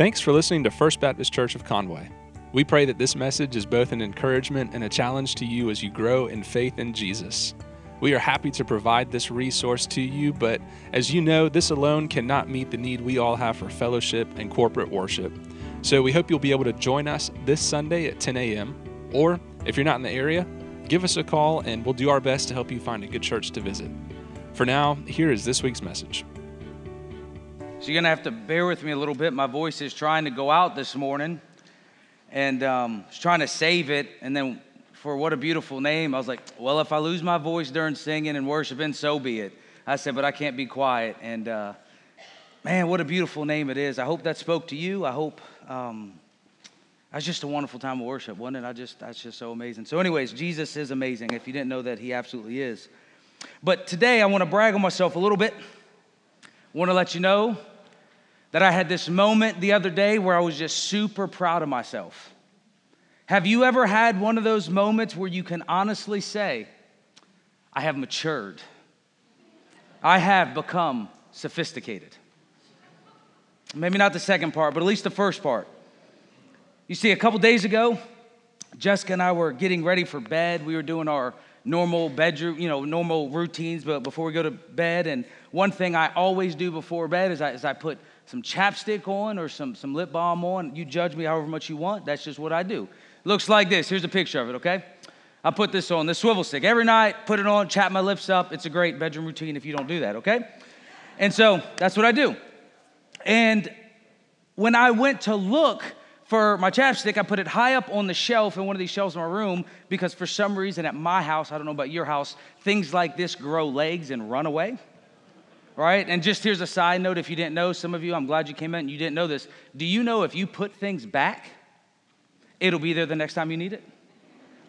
Thanks for listening to First Baptist Church of Conway. We pray that this message is both an encouragement and a challenge to you as you grow in faith in Jesus. We are happy to provide this resource to you, but as you know, this alone cannot meet the need we all have for fellowship and corporate worship. So we hope you'll be able to join us this Sunday at 10 a.m. Or if you're not in the area, give us a call and we'll do our best to help you find a good church to visit. For now, here is this week's message. So you're gonna have to bear with me a little bit. My voice is trying to go out this morning, and um, was trying to save it. And then, for what a beautiful name, I was like, well, if I lose my voice during singing and worshiping, so be it. I said, but I can't be quiet. And uh, man, what a beautiful name it is. I hope that spoke to you. I hope. Um, that's just a wonderful time of worship, wasn't it? I just that's just so amazing. So, anyways, Jesus is amazing. If you didn't know that, he absolutely is. But today I want to brag on myself a little bit. I want to let you know that I had this moment the other day where I was just super proud of myself. Have you ever had one of those moments where you can honestly say, I have matured? I have become sophisticated. Maybe not the second part, but at least the first part. You see, a couple days ago, Jessica and I were getting ready for bed. We were doing our normal bedroom, you know, normal routines, but before we go to bed. And one thing I always do before bed is I, is I put some chapstick on or some, some lip balm on. You judge me however much you want. That's just what I do. Looks like this. Here's a picture of it, okay? I put this on, the swivel stick. Every night, put it on, chap my lips up. It's a great bedroom routine if you don't do that, okay? And so that's what I do. And when I went to look for my chapstick, I put it high up on the shelf in one of these shelves in my room because for some reason at my house, I don't know about your house, things like this grow legs and run away right? And just here's a side note if you didn't know, some of you, I'm glad you came in and you didn't know this. Do you know if you put things back, it'll be there the next time you need it?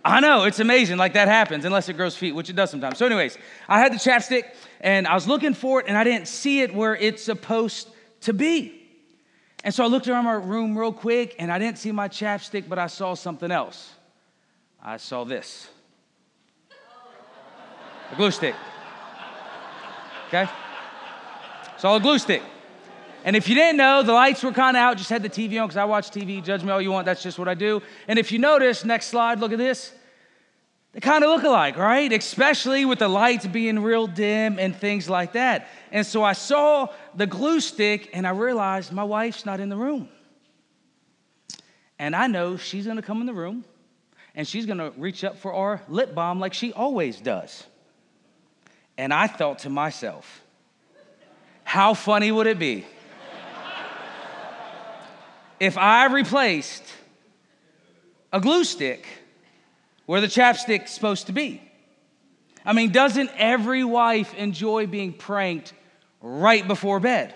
I know, it's amazing. Like that happens, unless it grows feet, which it does sometimes. So, anyways, I had the chapstick and I was looking for it and I didn't see it where it's supposed to be. And so I looked around my room real quick and I didn't see my chapstick, but I saw something else. I saw this a glue stick. Okay? Saw a glue stick. And if you didn't know, the lights were kind of out, just had the TV on because I watch TV. Judge me all you want, that's just what I do. And if you notice, next slide, look at this. They kind of look alike, right? Especially with the lights being real dim and things like that. And so I saw the glue stick and I realized my wife's not in the room. And I know she's gonna come in the room and she's gonna reach up for our lip balm like she always does. And I thought to myself, how funny would it be if I replaced a glue stick where the chapstick's supposed to be? I mean, doesn't every wife enjoy being pranked right before bed?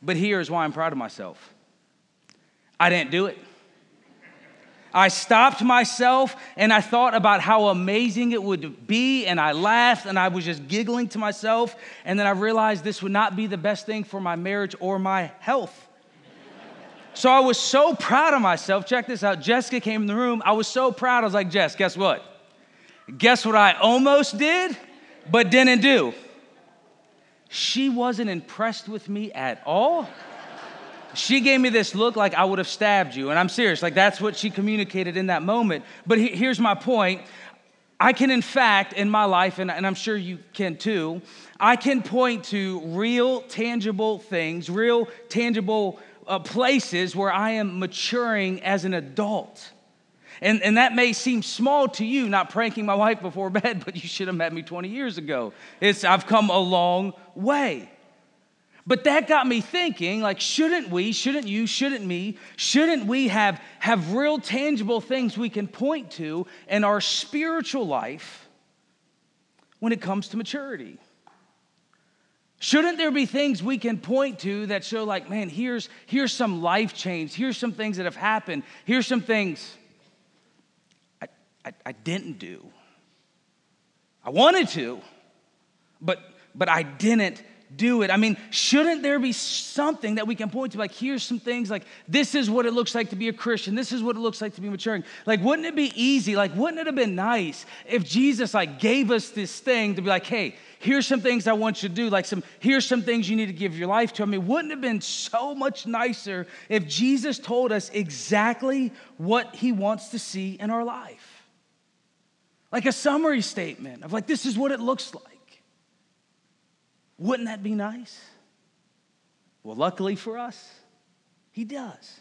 But here's why I'm proud of myself I didn't do it. I stopped myself and I thought about how amazing it would be, and I laughed and I was just giggling to myself. And then I realized this would not be the best thing for my marriage or my health. So I was so proud of myself. Check this out. Jessica came in the room. I was so proud. I was like, Jess, guess what? Guess what I almost did, but didn't do? She wasn't impressed with me at all she gave me this look like I would have stabbed you. And I'm serious, like that's what she communicated in that moment. But he, here's my point I can, in fact, in my life, and, and I'm sure you can too, I can point to real, tangible things, real, tangible uh, places where I am maturing as an adult. And, and that may seem small to you, not pranking my wife before bed, but you should have met me 20 years ago. It's, I've come a long way. But that got me thinking like, shouldn't we, shouldn't you, shouldn't me, shouldn't we have, have real tangible things we can point to in our spiritual life when it comes to maturity? Shouldn't there be things we can point to that show, like, man, here's, here's some life change, here's some things that have happened, here's some things I, I, I didn't do. I wanted to, but, but I didn't do it. I mean, shouldn't there be something that we can point to? Like, here's some things, like, this is what it looks like to be a Christian. This is what it looks like to be maturing. Like, wouldn't it be easy? Like, wouldn't it have been nice if Jesus, like, gave us this thing to be like, hey, here's some things I want you to do. Like, some, here's some things you need to give your life to. I mean, wouldn't it have been so much nicer if Jesus told us exactly what he wants to see in our life? Like a summary statement of, like, this is what it looks like. Wouldn't that be nice? Well, luckily for us, he does.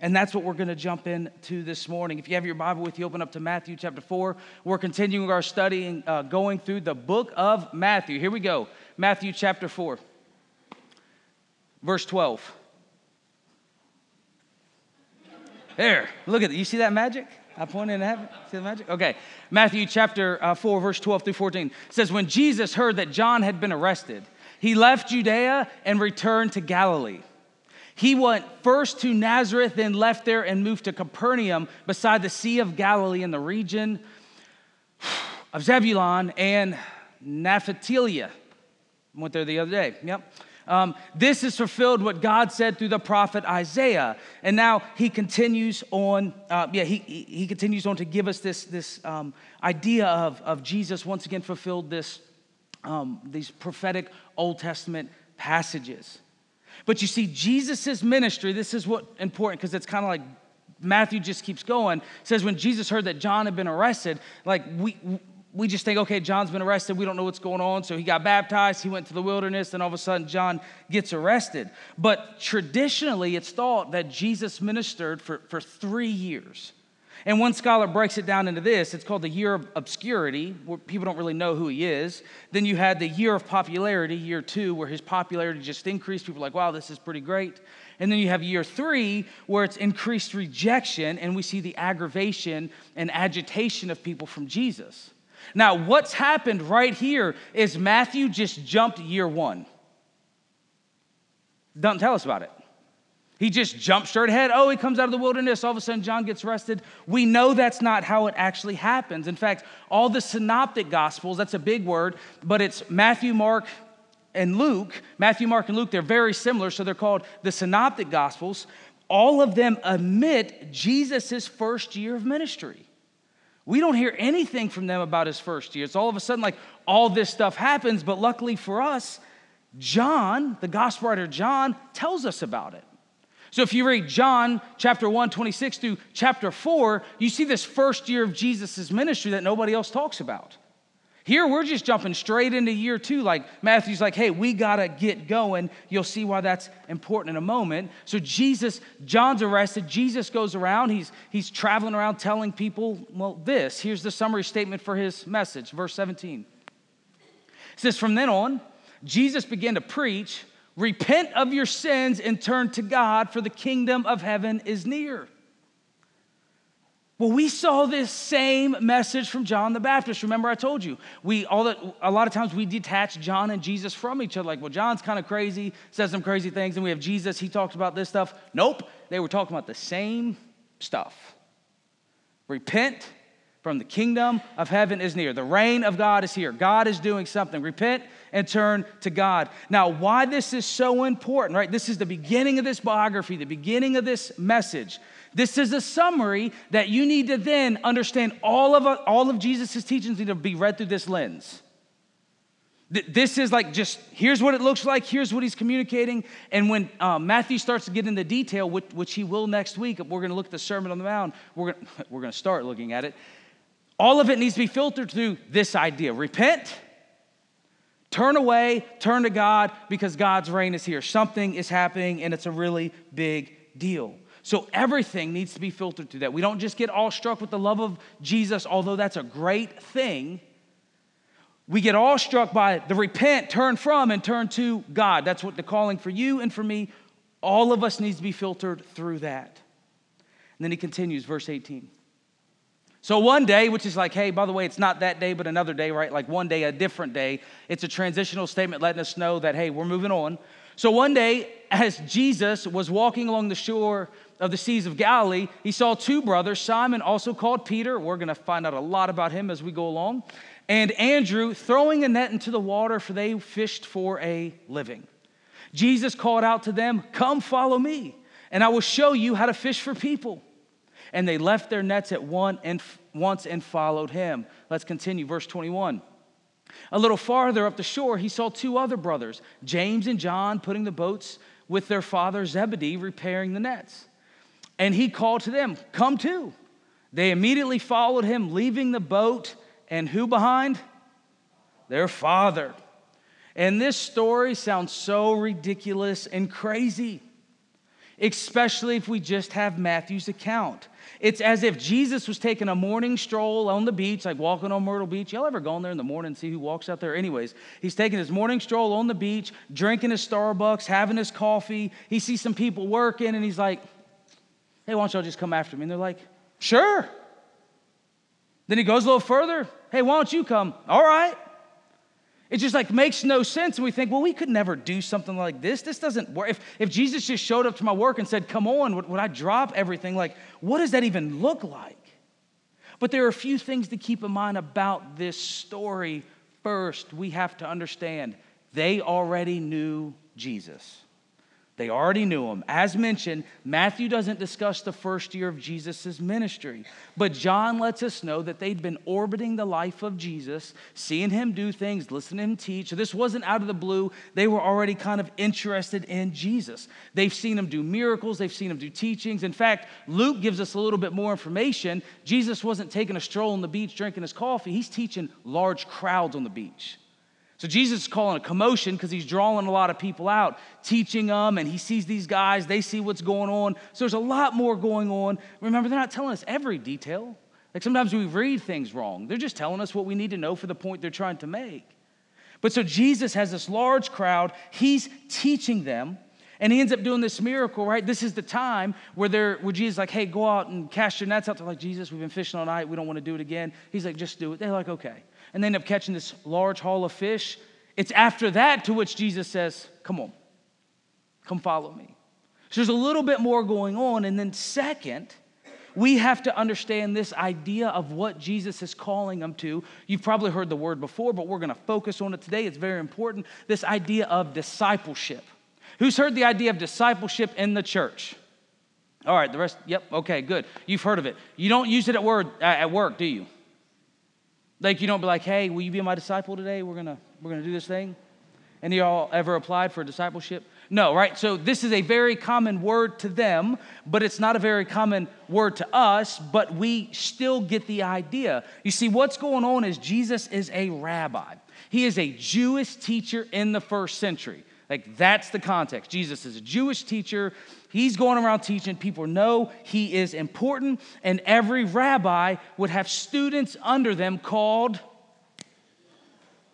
And that's what we're going to jump into this morning. If you have your Bible with you, open up to Matthew chapter 4. We're continuing our study and uh, going through the book of Matthew. Here we go Matthew chapter 4, verse 12. There, look at it. You see that magic? I pointed in heaven. See the magic? Okay. Matthew chapter uh, 4, verse 12 through 14 says, When Jesus heard that John had been arrested, he left Judea and returned to Galilee. He went first to Nazareth, then left there and moved to Capernaum beside the Sea of Galilee in the region of Zebulun and Naphtali. Went there the other day. Yep. Um, this is fulfilled what God said through the prophet Isaiah. And now he continues on, uh, yeah, he, he continues on to give us this, this um, idea of, of Jesus once again fulfilled this, um, these prophetic Old Testament passages. But you see, Jesus' ministry, this is what important because it's kind of like Matthew just keeps going. says when Jesus heard that John had been arrested, like we we just think, okay, John's been arrested. We don't know what's going on. So he got baptized. He went to the wilderness. and all of a sudden, John gets arrested. But traditionally, it's thought that Jesus ministered for, for three years. And one scholar breaks it down into this it's called the year of obscurity, where people don't really know who he is. Then you had the year of popularity, year two, where his popularity just increased. People like, wow, this is pretty great. And then you have year three, where it's increased rejection, and we see the aggravation and agitation of people from Jesus. Now, what's happened right here is Matthew just jumped year one. Doesn't tell us about it. He just jumped straight ahead. Oh, he comes out of the wilderness. All of a sudden, John gets arrested. We know that's not how it actually happens. In fact, all the synoptic gospels, that's a big word, but it's Matthew, Mark, and Luke. Matthew, Mark, and Luke, they're very similar, so they're called the synoptic gospels. All of them omit Jesus' first year of ministry. We don't hear anything from them about his first year. It's all of a sudden like all this stuff happens, but luckily for us, John, the gospel writer John, tells us about it. So if you read John chapter 1, 26 through chapter 4, you see this first year of Jesus' ministry that nobody else talks about. Here, we're just jumping straight into year two. Like Matthew's like, hey, we got to get going. You'll see why that's important in a moment. So, Jesus, John's arrested. Jesus goes around. He's, he's traveling around telling people, well, this. Here's the summary statement for his message, verse 17. It says, From then on, Jesus began to preach, repent of your sins and turn to God, for the kingdom of heaven is near. Well, we saw this same message from John the Baptist. Remember, I told you we all that a lot of times we detach John and Jesus from each other. Like, well, John's kind of crazy, says some crazy things, and we have Jesus. He talks about this stuff. Nope, they were talking about the same stuff. Repent, from the kingdom of heaven is near. The reign of God is here. God is doing something. Repent and turn to God. Now, why this is so important, right? This is the beginning of this biography, the beginning of this message. This is a summary that you need to then understand all of, all of Jesus' teachings need to be read through this lens. This is like just here's what it looks like, here's what he's communicating. And when uh, Matthew starts to get into detail, which, which, he will next week, we're going to look at the Sermon on the Mount. We're going we're to start looking at it. All of it needs to be filtered through this idea repent, turn away, turn to God because God's reign is here. Something is happening and it's a really big deal. So everything needs to be filtered through that. We don't just get all struck with the love of Jesus, although that's a great thing. We get all struck by the repent, turn from, and turn to God. That's what the calling for you and for me. All of us needs to be filtered through that. And then he continues, verse 18. So one day, which is like, hey, by the way, it's not that day, but another day, right? Like one day, a different day. It's a transitional statement letting us know that, hey, we're moving on. So one day, as Jesus was walking along the shore of the seas of Galilee, he saw two brothers, Simon, also called Peter. We're going to find out a lot about him as we go along, and Andrew throwing a net into the water, for they fished for a living. Jesus called out to them, Come follow me, and I will show you how to fish for people. And they left their nets at one and once and followed him. Let's continue, verse 21. A little farther up the shore, he saw two other brothers, James and John, putting the boats with their father Zebedee, repairing the nets. And he called to them, Come too. They immediately followed him, leaving the boat, and who behind? Their father. And this story sounds so ridiculous and crazy, especially if we just have Matthew's account. It's as if Jesus was taking a morning stroll on the beach, like walking on Myrtle Beach. Y'all ever gone there in the morning and see who walks out there? Anyways, he's taking his morning stroll on the beach, drinking his Starbucks, having his coffee. He sees some people working, and he's like, hey, why don't y'all just come after me? And they're like, sure. Then he goes a little further. Hey, why don't you come? All right. It just like makes no sense. And we think, well, we could never do something like this. This doesn't work. If, if Jesus just showed up to my work and said, come on, would, would I drop everything? Like, what does that even look like? But there are a few things to keep in mind about this story. First, we have to understand they already knew Jesus. They already knew him. As mentioned, Matthew doesn't discuss the first year of Jesus' ministry, but John lets us know that they'd been orbiting the life of Jesus, seeing him do things, listening to him teach. So this wasn't out of the blue. They were already kind of interested in Jesus. They've seen him do miracles, they've seen him do teachings. In fact, Luke gives us a little bit more information. Jesus wasn't taking a stroll on the beach drinking his coffee, he's teaching large crowds on the beach. So Jesus is calling a commotion because he's drawing a lot of people out, teaching them, and he sees these guys, they see what's going on. So there's a lot more going on. Remember, they're not telling us every detail. Like sometimes we read things wrong. They're just telling us what we need to know for the point they're trying to make. But so Jesus has this large crowd, he's teaching them. And he ends up doing this miracle, right? This is the time where they're where Jesus is like, hey, go out and cast your nets out. They're like, Jesus, we've been fishing all night. We don't want to do it again. He's like, just do it. They're like, okay and they end up catching this large haul of fish. It's after that to which Jesus says, Come on, come follow me. So there's a little bit more going on. And then, second, we have to understand this idea of what Jesus is calling them to. You've probably heard the word before, but we're going to focus on it today. It's very important. This idea of discipleship. Who's heard the idea of discipleship in the church? All right, the rest, yep, okay, good. You've heard of it. You don't use it at, word, at work, do you? Like you don't be like, hey, will you be my disciple today? We're gonna we're gonna do this thing. Any of y'all ever applied for discipleship? No, right? So this is a very common word to them, but it's not a very common word to us, but we still get the idea. You see, what's going on is Jesus is a rabbi. He is a Jewish teacher in the first century. Like that's the context. Jesus is a Jewish teacher. He's going around teaching. People know he is important, and every rabbi would have students under them called.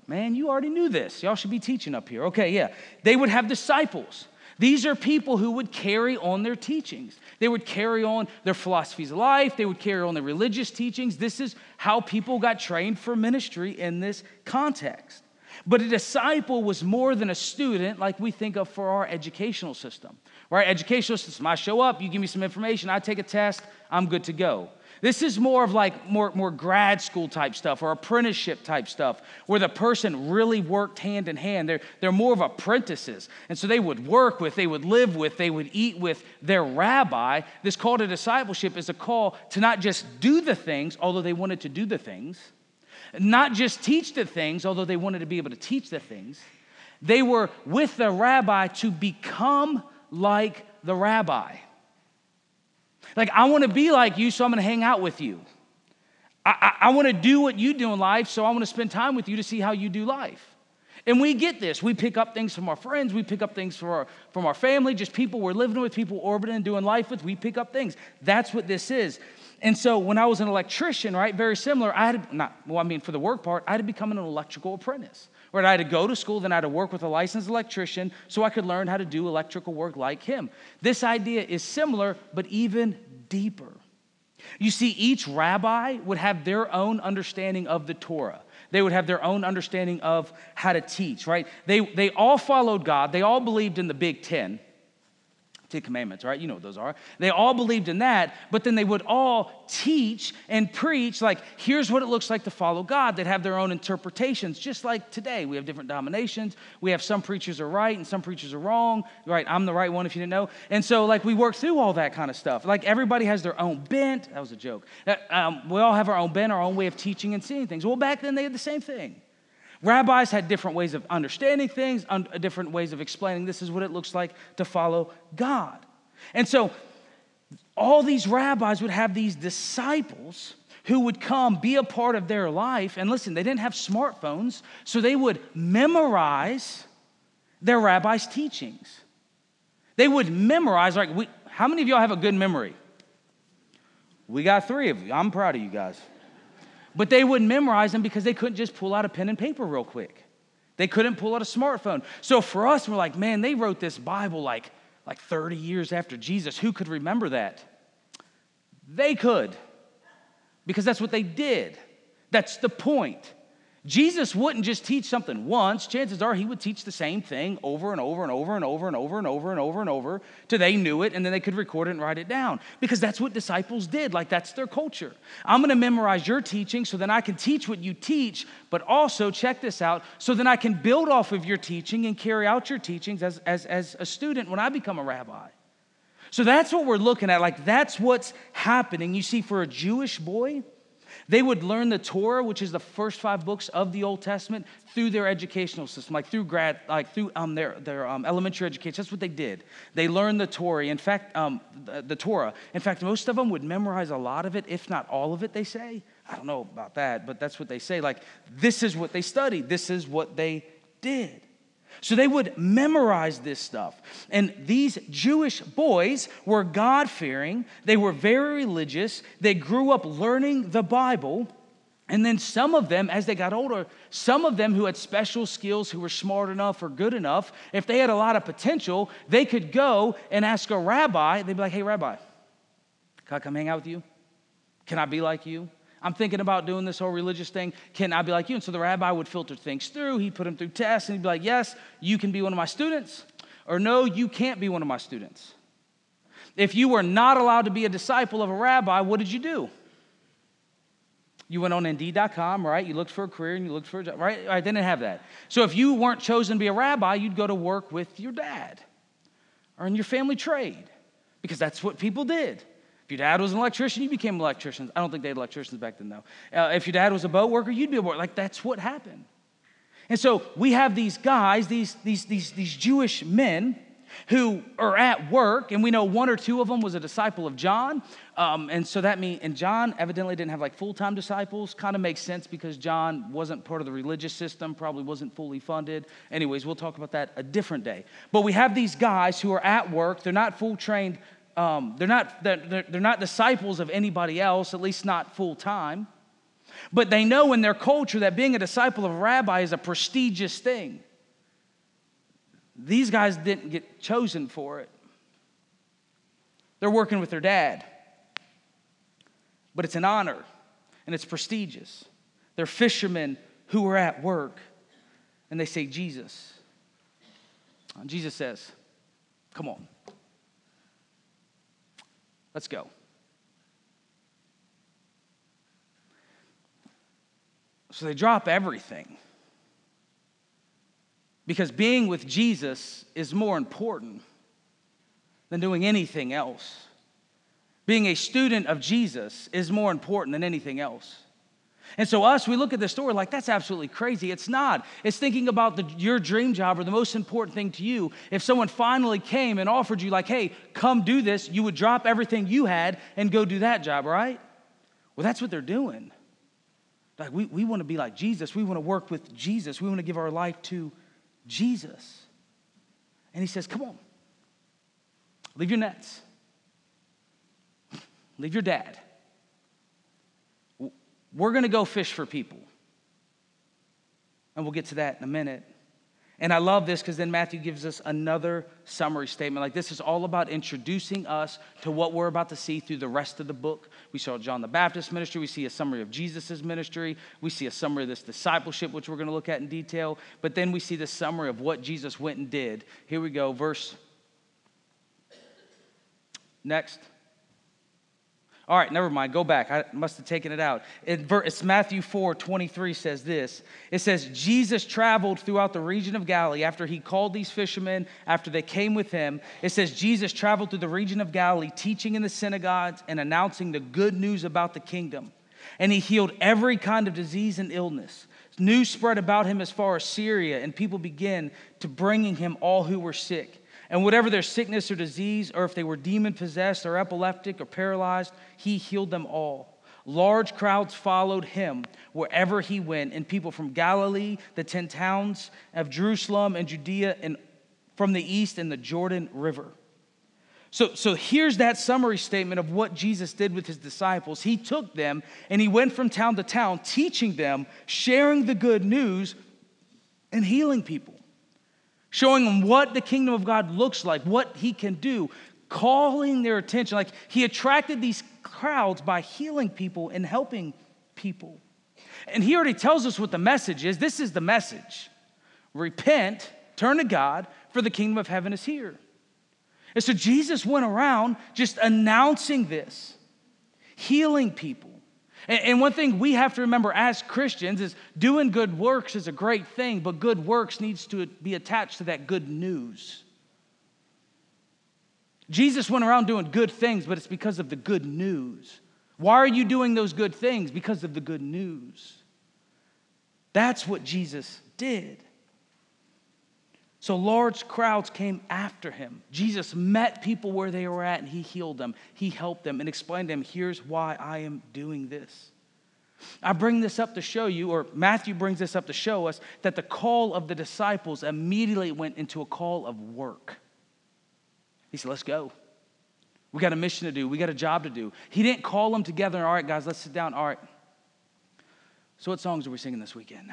Man, you already knew this. Y'all should be teaching up here. Okay, yeah. They would have disciples. These are people who would carry on their teachings. They would carry on their philosophies of life. They would carry on their religious teachings. This is how people got trained for ministry in this context. But a disciple was more than a student like we think of for our educational system. Right? Educational system, I show up, you give me some information, I take a test, I'm good to go. This is more of like more, more grad school type stuff or apprenticeship type stuff where the person really worked hand in hand. They're, they're more of apprentices. And so they would work with, they would live with, they would eat with their rabbi. This call to discipleship is a call to not just do the things, although they wanted to do the things, not just teach the things, although they wanted to be able to teach the things. They were with the rabbi to become like the rabbi. Like, I want to be like you, so I'm going to hang out with you. I, I, I want to do what you do in life, so I want to spend time with you to see how you do life. And we get this. We pick up things from our friends. We pick up things from our, from our family, just people we're living with, people orbiting and doing life with. We pick up things. That's what this is. And so when I was an electrician, right, very similar, I had, not, well, I mean, for the work part, I had to become an electrical apprentice. Right, I had to go to school, then I had to work with a licensed electrician so I could learn how to do electrical work like him. This idea is similar, but even deeper. You see, each rabbi would have their own understanding of the Torah. They would have their own understanding of how to teach, right? They, they all followed God. They all believed in the Big Ten. Ten Commandments, right? You know what those are. They all believed in that, but then they would all teach and preach, like, here's what it looks like to follow God. They'd have their own interpretations, just like today. We have different dominations. We have some preachers are right and some preachers are wrong, right? I'm the right one if you didn't know. And so, like, we work through all that kind of stuff. Like, everybody has their own bent. That was a joke. Uh, um, we all have our own bent, our own way of teaching and seeing things. Well, back then they had the same thing. Rabbis had different ways of understanding things, un- uh, different ways of explaining this is what it looks like to follow God. And so all these rabbis would have these disciples who would come be a part of their life. And listen, they didn't have smartphones, so they would memorize their rabbi's teachings. They would memorize, like, we, how many of y'all have a good memory? We got three of you. I'm proud of you guys. But they wouldn't memorize them because they couldn't just pull out a pen and paper real quick. They couldn't pull out a smartphone. So for us, we're like, man, they wrote this Bible like, like 30 years after Jesus. Who could remember that? They could, because that's what they did. That's the point. Jesus wouldn't just teach something once. Chances are he would teach the same thing over and over and over and over and over and over and over and over till they knew it and then they could record it and write it down. Because that's what disciples did. Like that's their culture. I'm going to memorize your teaching so then I can teach what you teach, but also check this out so then I can build off of your teaching and carry out your teachings as, as, as a student when I become a rabbi. So that's what we're looking at. Like that's what's happening. You see, for a Jewish boy, they would learn the Torah, which is the first five books of the Old Testament, through their educational system, like through grad, like through um, their, their um, elementary education. That's what they did. They learned the Torah. In fact, um, the, the Torah. In fact, most of them would memorize a lot of it, if not all of it. They say. I don't know about that, but that's what they say. Like this is what they studied. This is what they did. So they would memorize this stuff. And these Jewish boys were God fearing, they were very religious, they grew up learning the Bible. And then some of them, as they got older, some of them who had special skills, who were smart enough or good enough, if they had a lot of potential, they could go and ask a rabbi. They'd be like, hey, rabbi, can I come hang out with you? Can I be like you? I'm thinking about doing this whole religious thing. Can I be like you? And so the rabbi would filter things through. He'd put them through tests and he'd be like, yes, you can be one of my students, or no, you can't be one of my students. If you were not allowed to be a disciple of a rabbi, what did you do? You went on Indeed.com, right? You looked for a career and you looked for a job, right? I didn't have that. So if you weren't chosen to be a rabbi, you'd go to work with your dad or in your family trade because that's what people did. If your dad was an electrician, you became electricians. I don't think they had electricians back then, though. Uh, if your dad was a boat worker, you'd be a boat. Like that's what happened. And so we have these guys, these, these, these, these Jewish men who are at work, and we know one or two of them was a disciple of John. Um, and so that means, and John evidently didn't have like full time disciples. Kind of makes sense because John wasn't part of the religious system, probably wasn't fully funded. Anyways, we'll talk about that a different day. But we have these guys who are at work, they're not full trained um, they're, not, they're, they're not disciples of anybody else, at least not full time. But they know in their culture that being a disciple of a rabbi is a prestigious thing. These guys didn't get chosen for it. They're working with their dad. But it's an honor and it's prestigious. They're fishermen who are at work and they say, Jesus. And Jesus says, Come on. Let's go. So they drop everything. Because being with Jesus is more important than doing anything else. Being a student of Jesus is more important than anything else. And so, us, we look at this story like that's absolutely crazy. It's not. It's thinking about the, your dream job or the most important thing to you. If someone finally came and offered you, like, hey, come do this, you would drop everything you had and go do that job, right? Well, that's what they're doing. Like, we, we want to be like Jesus. We want to work with Jesus. We want to give our life to Jesus. And he says, come on, leave your nets, leave your dad we're going to go fish for people. And we'll get to that in a minute. And I love this because then Matthew gives us another summary statement. Like, this is all about introducing us to what we're about to see through the rest of the book. We saw John the Baptist ministry. We see a summary of Jesus' ministry. We see a summary of this discipleship, which we're going to look at in detail. But then we see the summary of what Jesus went and did. Here we go, verse Next. All right, never mind. Go back. I must have taken it out. It's Matthew 4 23 says this. It says, Jesus traveled throughout the region of Galilee after he called these fishermen, after they came with him. It says, Jesus traveled through the region of Galilee, teaching in the synagogues and announcing the good news about the kingdom. And he healed every kind of disease and illness. News spread about him as far as Syria, and people began to bringing him all who were sick and whatever their sickness or disease, or if they were demon possessed or epileptic or paralyzed, he healed them all. Large crowds followed him wherever he went, and people from Galilee, the 10 towns of Jerusalem and Judea, and from the east and the Jordan River. So, so here's that summary statement of what Jesus did with his disciples. He took them and he went from town to town, teaching them, sharing the good news, and healing people showing them what the kingdom of God looks like, what he can do, calling their attention. Like he attracted these crowds by healing people and helping people. And he already tells us what the message is. This is the message repent, turn to God, for the kingdom of heaven is here. And so Jesus went around just announcing this, healing people, and one thing we have to remember as Christians is doing good works is a great thing, but good works needs to be attached to that good news. Jesus went around doing good things, but it's because of the good news. Why are you doing those good things? Because of the good news. That's what Jesus did. So large crowds came after him. Jesus met people where they were at and he healed them. He helped them and explained to them, here's why I am doing this. I bring this up to show you, or Matthew brings this up to show us, that the call of the disciples immediately went into a call of work. He said, Let's go. We got a mission to do, we got a job to do. He didn't call them together, all right, guys, let's sit down. All right. So, what songs are we singing this weekend?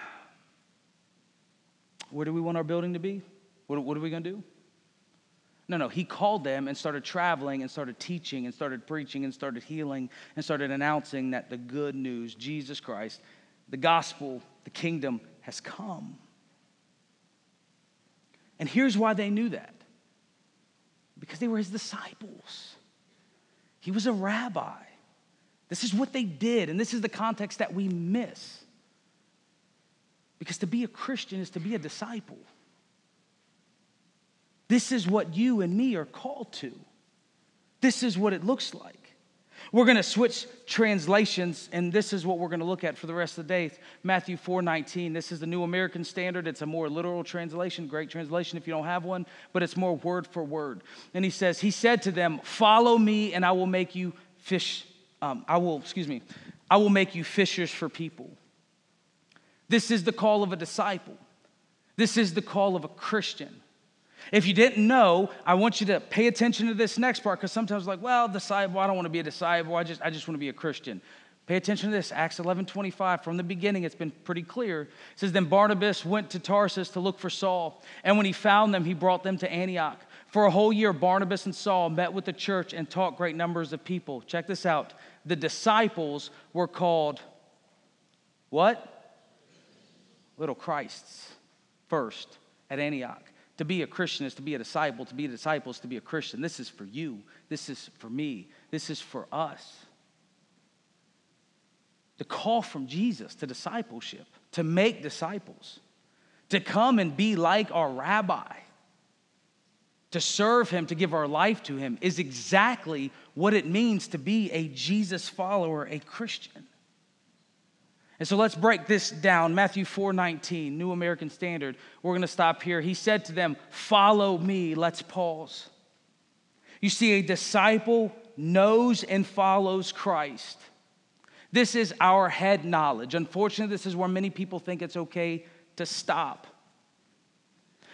Where do we want our building to be? What, what are we going to do? No, no, he called them and started traveling and started teaching and started preaching and started healing and started announcing that the good news, Jesus Christ, the gospel, the kingdom has come. And here's why they knew that because they were his disciples. He was a rabbi. This is what they did, and this is the context that we miss. Because to be a Christian is to be a disciple. This is what you and me are called to. This is what it looks like. We're going to switch translations, and this is what we're going to look at for the rest of the day. Matthew 4 19. This is the New American Standard. It's a more literal translation, great translation if you don't have one, but it's more word for word. And he says, He said to them, Follow me, and I will make you fish. Um, I will, excuse me, I will make you fishers for people. This is the call of a disciple. This is the call of a Christian. If you didn't know, I want you to pay attention to this next part because sometimes like, well, disciple, I don't want to be a disciple. I just, I just want to be a Christian. Pay attention to this. Acts 11 25. From the beginning, it's been pretty clear. It says, Then Barnabas went to Tarsus to look for Saul. And when he found them, he brought them to Antioch. For a whole year, Barnabas and Saul met with the church and taught great numbers of people. Check this out. The disciples were called what? Little Christs first at Antioch. To be a Christian is to be a disciple. To be a disciple is to be a Christian. This is for you. This is for me. This is for us. The call from Jesus to discipleship, to make disciples, to come and be like our rabbi, to serve him, to give our life to him, is exactly what it means to be a Jesus follower, a Christian. And so let's break this down. Matthew 4:19, New American Standard. We're going to stop here. He said to them, "Follow me." Let's pause. You see a disciple knows and follows Christ. This is our head knowledge. Unfortunately, this is where many people think it's okay to stop.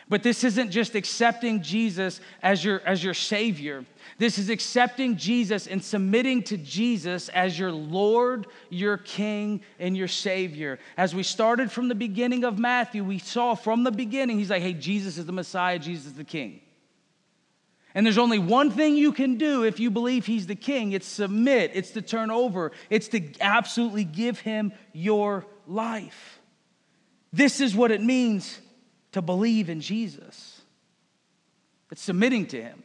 But this isn't just accepting Jesus as your, as your Savior. This is accepting Jesus and submitting to Jesus as your Lord, your King, and your Savior. As we started from the beginning of Matthew, we saw from the beginning, he's like, hey, Jesus is the Messiah, Jesus is the King. And there's only one thing you can do if you believe he's the King it's submit, it's to turn over, it's to absolutely give him your life. This is what it means to believe in Jesus. It's submitting to Him.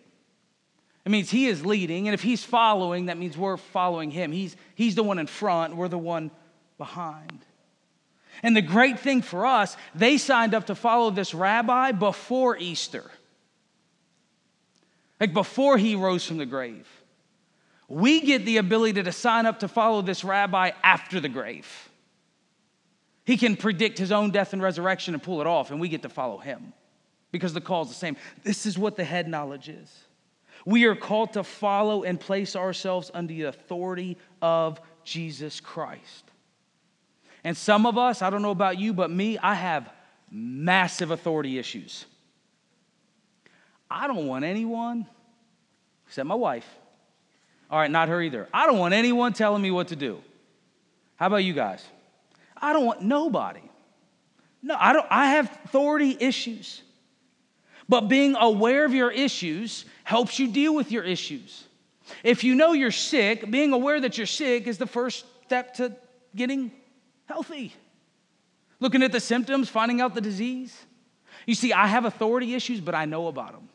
It means he is leading, and if he's following, that means we're following him. He's, he's the one in front, we're the one behind. And the great thing for us, they signed up to follow this rabbi before Easter, like before he rose from the grave. We get the ability to sign up to follow this rabbi after the grave. He can predict his own death and resurrection and pull it off, and we get to follow him because the call is the same. This is what the head knowledge is. We are called to follow and place ourselves under the authority of Jesus Christ. And some of us, I don't know about you, but me, I have massive authority issues. I don't want anyone, except my wife. All right, not her either. I don't want anyone telling me what to do. How about you guys? I don't want nobody. No, I don't I have authority issues. But being aware of your issues helps you deal with your issues. If you know you're sick, being aware that you're sick is the first step to getting healthy. Looking at the symptoms, finding out the disease. You see, I have authority issues, but I know about them.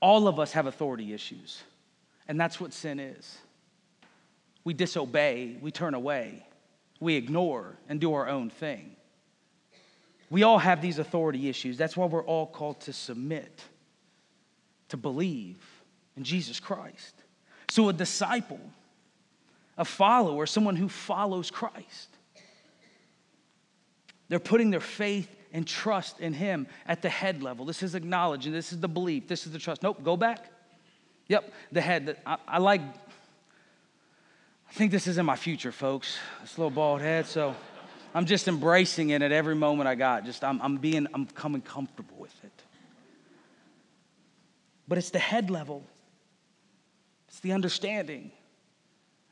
All of us have authority issues, and that's what sin is. We disobey, we turn away, we ignore, and do our own thing. We all have these authority issues. That's why we're all called to submit, to believe in Jesus Christ. So, a disciple, a follower, someone who follows Christ, they're putting their faith and trust in Him at the head level. This is acknowledging, this is the belief, this is the trust. Nope, go back. Yep, the head. I, I like, I think this is in my future, folks. This little bald head, so. I'm just embracing it at every moment I got. Just I'm, I'm being, I'm coming comfortable with it. But it's the head level. It's the understanding.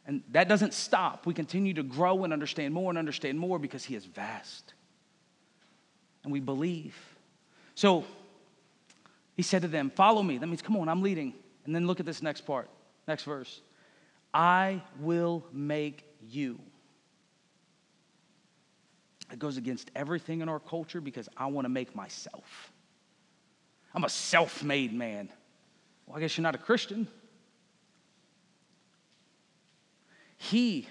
And that doesn't stop. We continue to grow and understand more and understand more because He is vast. And we believe. So He said to them, Follow me. That means, come on, I'm leading. And then look at this next part, next verse. I will make you it goes against everything in our culture because I want to make myself. I'm a self made man. Well, I guess you're not a Christian. He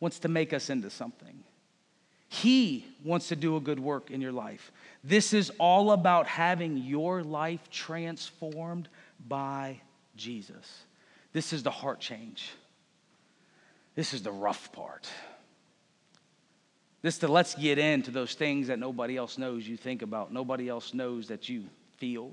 wants to make us into something. He wants to do a good work in your life. This is all about having your life transformed by Jesus. This is the heart change. This is the rough part. This to let's get into those things that nobody else knows you think about, nobody else knows that you feel.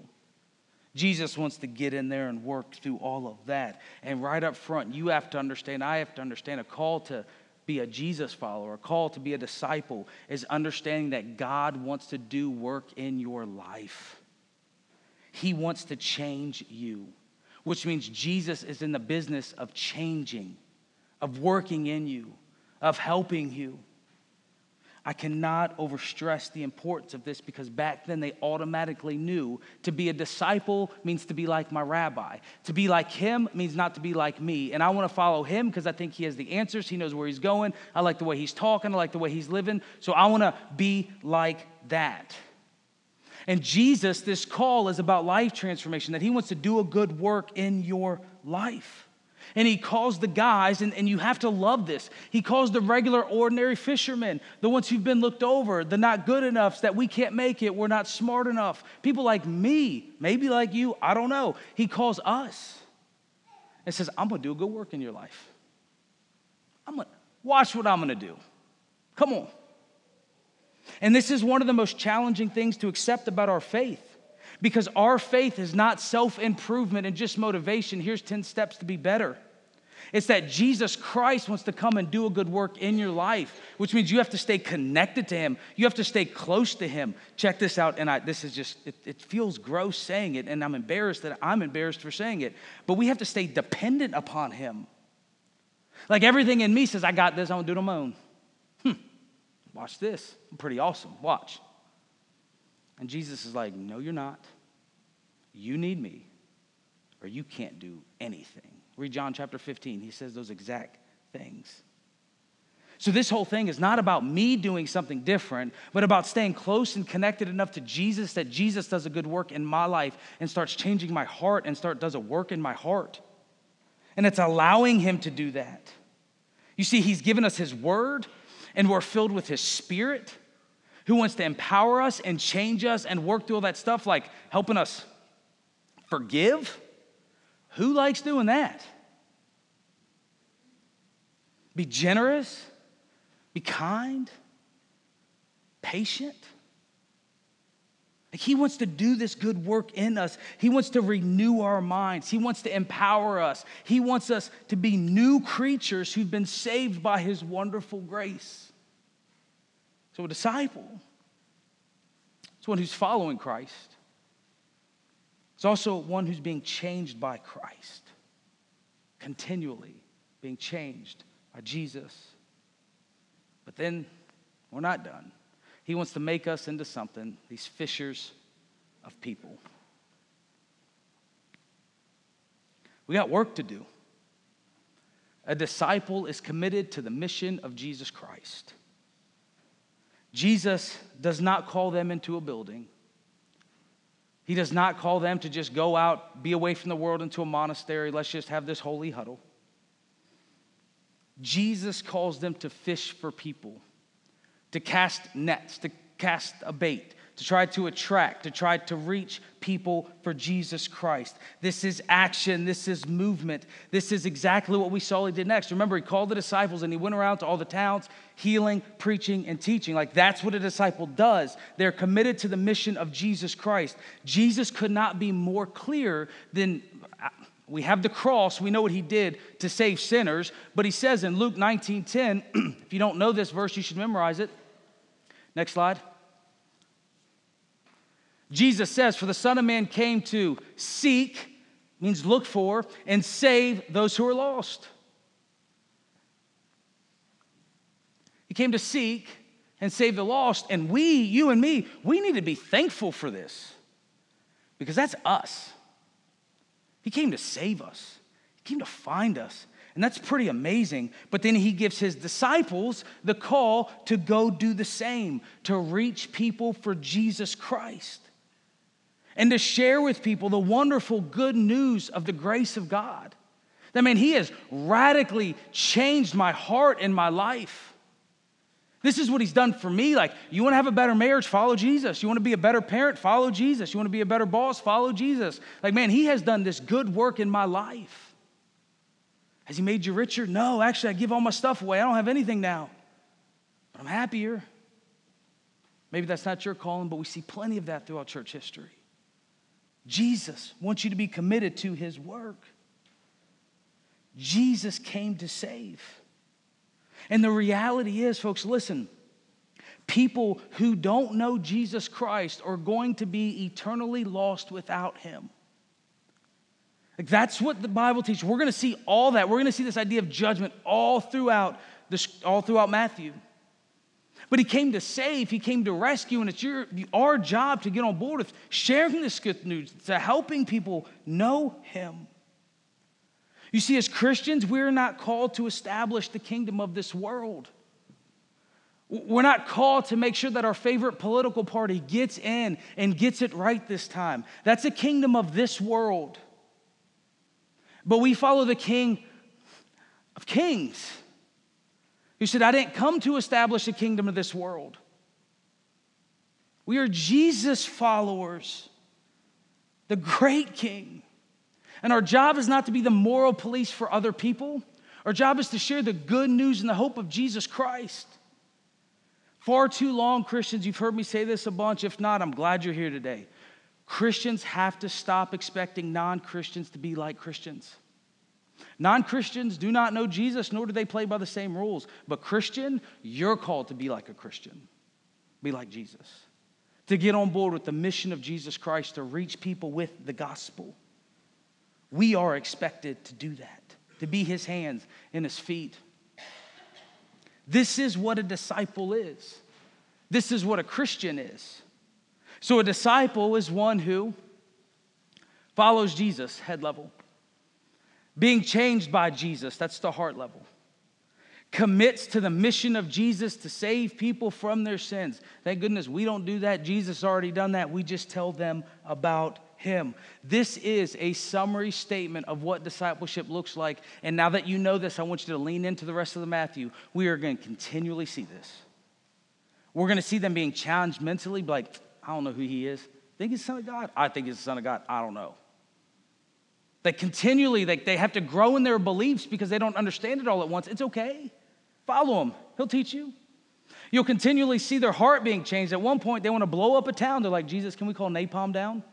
Jesus wants to get in there and work through all of that. And right up front, you have to understand, I have to understand a call to be a Jesus follower, a call to be a disciple is understanding that God wants to do work in your life. He wants to change you, which means Jesus is in the business of changing, of working in you, of helping you. I cannot overstress the importance of this because back then they automatically knew to be a disciple means to be like my rabbi. To be like him means not to be like me. And I want to follow him because I think he has the answers. He knows where he's going. I like the way he's talking. I like the way he's living. So I want to be like that. And Jesus, this call is about life transformation, that he wants to do a good work in your life. And he calls the guys, and, and you have to love this. He calls the regular, ordinary fishermen, the ones who've been looked over, the not good enoughs that we can't make it, we're not smart enough. People like me, maybe like you, I don't know. He calls us and says, I'm gonna do a good work in your life. I'm gonna watch what I'm gonna do. Come on. And this is one of the most challenging things to accept about our faith because our faith is not self improvement and just motivation. Here's 10 steps to be better. It's that Jesus Christ wants to come and do a good work in your life, which means you have to stay connected to Him. You have to stay close to Him. Check this out, and I, this is just, it, it feels gross saying it, and I'm embarrassed that I'm embarrassed for saying it, but we have to stay dependent upon Him. Like everything in me says, I got this, I'm gonna do it on my own. Watch this. I'm pretty awesome. Watch. And Jesus is like, No, you're not. You need me, or you can't do anything. Read John chapter 15. He says those exact things. So, this whole thing is not about me doing something different, but about staying close and connected enough to Jesus that Jesus does a good work in my life and starts changing my heart and start does a work in my heart. And it's allowing him to do that. You see, he's given us his word, and we're filled with his spirit who wants to empower us and change us and work through all that stuff, like helping us forgive. Who likes doing that? Be generous, be kind, patient. Like He wants to do this good work in us. He wants to renew our minds. He wants to empower us. He wants us to be new creatures who've been saved by His wonderful grace. So, a disciple is one who's following Christ, it's also one who's being changed by Christ, continually being changed by Jesus. But then we're not done. He wants to make us into something, these fishers of people. We got work to do. A disciple is committed to the mission of Jesus Christ. Jesus does not call them into a building. He does not call them to just go out, be away from the world into a monastery. Let's just have this holy huddle. Jesus calls them to fish for people to cast nets, to cast a bait, to try to attract, to try to reach people for Jesus Christ. This is action, this is movement. This is exactly what we saw he did next. Remember, he called the disciples and he went around to all the towns, healing, preaching, and teaching. Like that's what a disciple does. They're committed to the mission of Jesus Christ. Jesus could not be more clear than uh, we have the cross, we know what he did to save sinners, but he says in Luke 19:10, if you don't know this verse, you should memorize it. Next slide. Jesus says, For the Son of Man came to seek, means look for, and save those who are lost. He came to seek and save the lost. And we, you and me, we need to be thankful for this because that's us. He came to save us, He came to find us. And that's pretty amazing. But then he gives his disciples the call to go do the same, to reach people for Jesus Christ, and to share with people the wonderful good news of the grace of God. I mean, he has radically changed my heart and my life. This is what he's done for me. Like, you want to have a better marriage? Follow Jesus. You want to be a better parent? Follow Jesus. You want to be a better boss? Follow Jesus. Like, man, he has done this good work in my life. Has he made you richer? No, actually, I give all my stuff away. I don't have anything now, but I'm happier. Maybe that's not your calling, but we see plenty of that throughout church history. Jesus wants you to be committed to his work. Jesus came to save. And the reality is, folks, listen, people who don't know Jesus Christ are going to be eternally lost without him. Like that's what the Bible teaches. We're going to see all that. We're going to see this idea of judgment all throughout this, all throughout Matthew. But he came to save, he came to rescue, and it's your, our job to get on board with sharing this good news, to helping people know him. You see, as Christians, we're not called to establish the kingdom of this world. We're not called to make sure that our favorite political party gets in and gets it right this time. That's a kingdom of this world. But we follow the King of Kings, who said, I didn't come to establish a kingdom of this world. We are Jesus followers, the great King. And our job is not to be the moral police for other people. Our job is to share the good news and the hope of Jesus Christ. Far too long, Christians, you've heard me say this a bunch. If not, I'm glad you're here today. Christians have to stop expecting non Christians to be like Christians. Non Christians do not know Jesus, nor do they play by the same rules. But, Christian, you're called to be like a Christian, be like Jesus, to get on board with the mission of Jesus Christ to reach people with the gospel. We are expected to do that, to be his hands and his feet. This is what a disciple is. This is what a Christian is. So, a disciple is one who follows Jesus head level, being changed by Jesus, that's the heart level, commits to the mission of Jesus to save people from their sins. Thank goodness we don't do that. Jesus already done that. We just tell them about him. This is a summary statement of what discipleship looks like. And now that you know this, I want you to lean into the rest of the Matthew. We are going to continually see this. We're going to see them being challenged mentally, like, I don't know who he is. Think he's the Son of God? I think he's the Son of God. I don't know. They continually, they, they have to grow in their beliefs because they don't understand it all at once. It's okay. Follow him, he'll teach you. You'll continually see their heart being changed. At one point, they want to blow up a town. They're like, Jesus, can we call napalm down?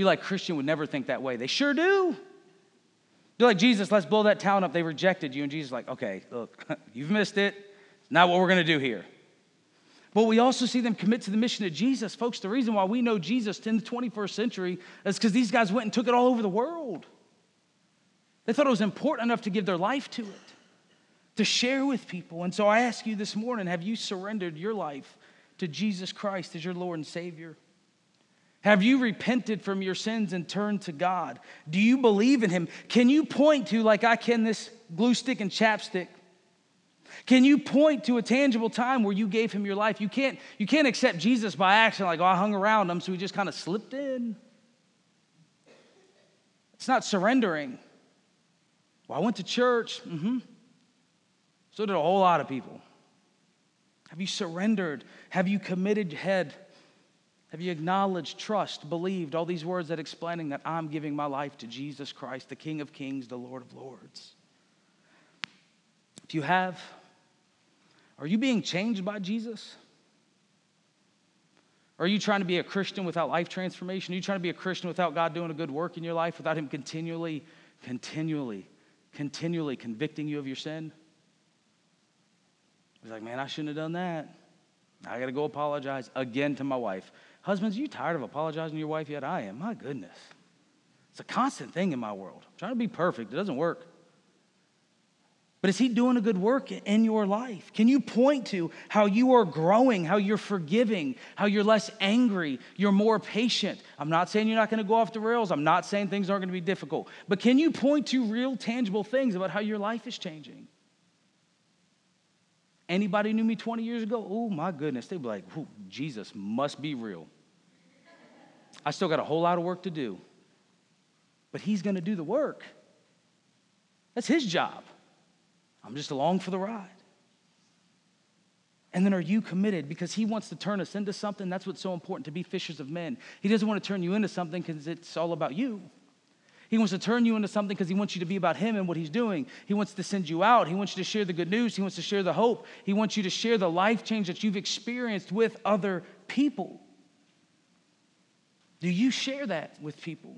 You're like, Christian would never think that way. They sure do. They're like, Jesus, let's blow that town up. They rejected you. And Jesus like, okay, look, you've missed it. It's not what we're going to do here. But we also see them commit to the mission of Jesus. Folks, the reason why we know Jesus in the 21st century is because these guys went and took it all over the world. They thought it was important enough to give their life to it, to share with people. And so I ask you this morning have you surrendered your life to Jesus Christ as your Lord and Savior? Have you repented from your sins and turned to God? Do you believe in Him? Can you point to, like I can, this glue stick and chapstick? Can you point to a tangible time where you gave Him your life? You can't, you can't accept Jesus by accident, like, oh, I hung around Him, so He just kind of slipped in. It's not surrendering. Well, I went to church. Mm-hmm. So did a whole lot of people. Have you surrendered? Have you committed head? Have you acknowledged, trust, believed, all these words that explaining that I'm giving my life to Jesus Christ, the King of Kings, the Lord of Lords? If you have, are you being changed by Jesus? Are you trying to be a Christian without life transformation? Are you trying to be a Christian without God doing a good work in your life, without Him continually, continually, continually convicting you of your sin? He's like, man, I shouldn't have done that. I got to go apologize again to my wife. Husbands, are you tired of apologizing to your wife yet? I am. My goodness. It's a constant thing in my world. I'm trying to be perfect, it doesn't work. But is he doing a good work in your life? Can you point to how you are growing, how you're forgiving, how you're less angry, you're more patient? I'm not saying you're not going to go off the rails. I'm not saying things aren't going to be difficult. But can you point to real tangible things about how your life is changing? Anybody knew me 20 years ago? Oh my goodness, they'd be like, Jesus must be real. I still got a whole lot of work to do. But he's to do the work. That's his job. I'm just along for the ride. And then are you committed? Because he wants to turn us into something. That's what's so important to be fishers of men. He doesn't want to turn you into something because it's all about you. He wants to turn you into something because he wants you to be about him and what he's doing. He wants to send you out. He wants you to share the good news. He wants to share the hope. He wants you to share the life change that you've experienced with other people. Do you share that with people?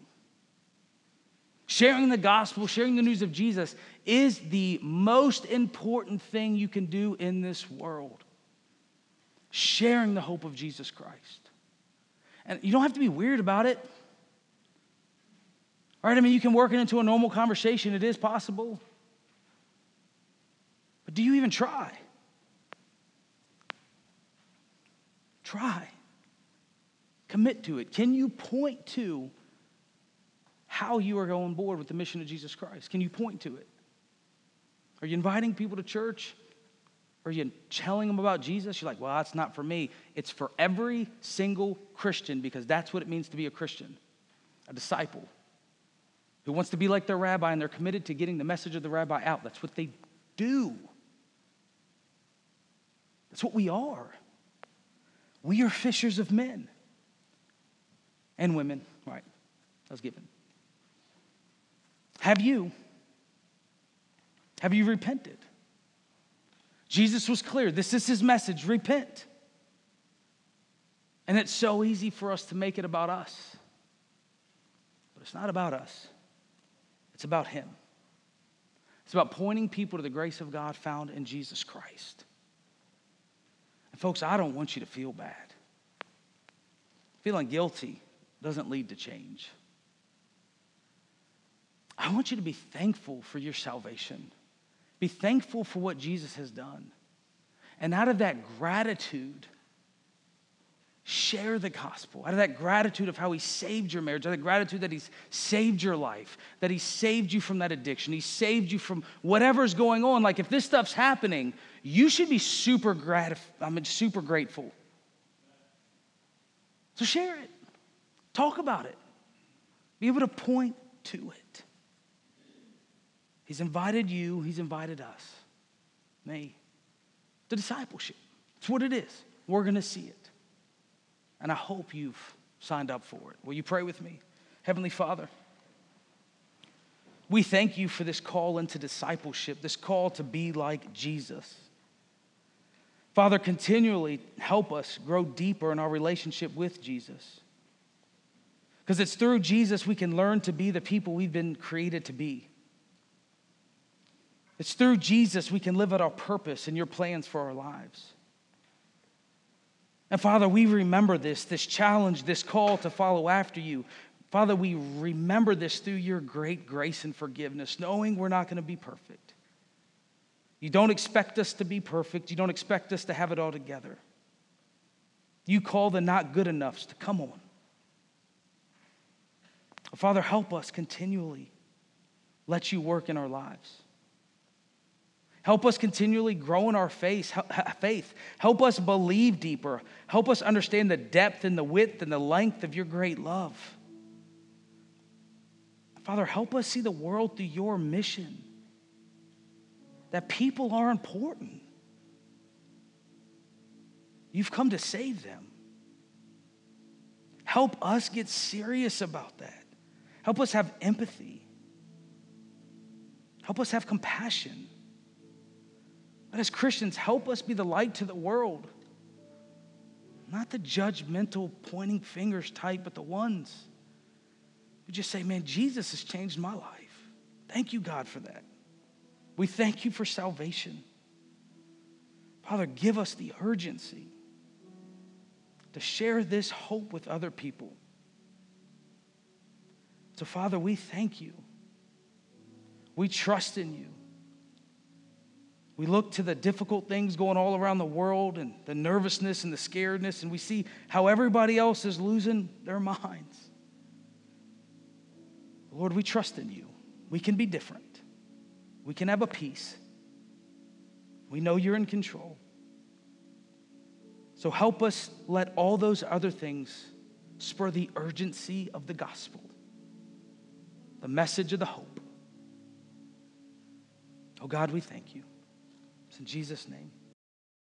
Sharing the gospel, sharing the news of Jesus is the most important thing you can do in this world. Sharing the hope of Jesus Christ. And you don't have to be weird about it. Right? I mean, you can work it into a normal conversation, it is possible. But do you even try? Try. Commit to it. Can you point to how you are going board with the mission of Jesus Christ? Can you point to it? Are you inviting people to church? Are you telling them about Jesus? You're like, well, that's not for me. It's for every single Christian because that's what it means to be a Christian, a disciple who wants to be like their rabbi and they're committed to getting the message of the rabbi out. That's what they do. That's what we are. We are fishers of men and women. Right, I was given. Have you? Have you repented? Jesus was clear. This is his message repent. And it's so easy for us to make it about us. But it's not about us, it's about him. It's about pointing people to the grace of God found in Jesus Christ. And folks, I don't want you to feel bad. Feeling guilty doesn't lead to change. I want you to be thankful for your salvation. Be thankful for what Jesus has done. And out of that gratitude, Share the gospel out of that gratitude of how he saved your marriage, out of that gratitude that he's saved your life, that he saved you from that addiction, he saved you from whatever's going on. Like if this stuff's happening, you should be super gratif- I mean, super grateful. So share it. Talk about it. Be able to point to it. He's invited you, he's invited us, me, to discipleship. It's what it is. We're going to see it. And I hope you've signed up for it. Will you pray with me? Heavenly Father, we thank you for this call into discipleship, this call to be like Jesus. Father, continually help us grow deeper in our relationship with Jesus. Because it's through Jesus we can learn to be the people we've been created to be. It's through Jesus we can live out our purpose and your plans for our lives. And Father, we remember this, this challenge, this call to follow after you. Father, we remember this through your great grace and forgiveness, knowing we're not going to be perfect. You don't expect us to be perfect. You don't expect us to have it all together. You call the not good enoughs to come on. Father, help us continually let you work in our lives. Help us continually grow in our faith. Help us believe deeper. Help us understand the depth and the width and the length of your great love. Father, help us see the world through your mission. That people are important. You've come to save them. Help us get serious about that. Help us have empathy. Help us have compassion. But as Christians, help us be the light to the world. Not the judgmental, pointing fingers type, but the ones who just say, Man, Jesus has changed my life. Thank you, God, for that. We thank you for salvation. Father, give us the urgency to share this hope with other people. So, Father, we thank you. We trust in you. We look to the difficult things going all around the world and the nervousness and the scaredness, and we see how everybody else is losing their minds. Lord, we trust in you. We can be different, we can have a peace. We know you're in control. So help us let all those other things spur the urgency of the gospel, the message of the hope. Oh God, we thank you. It's in Jesus' name.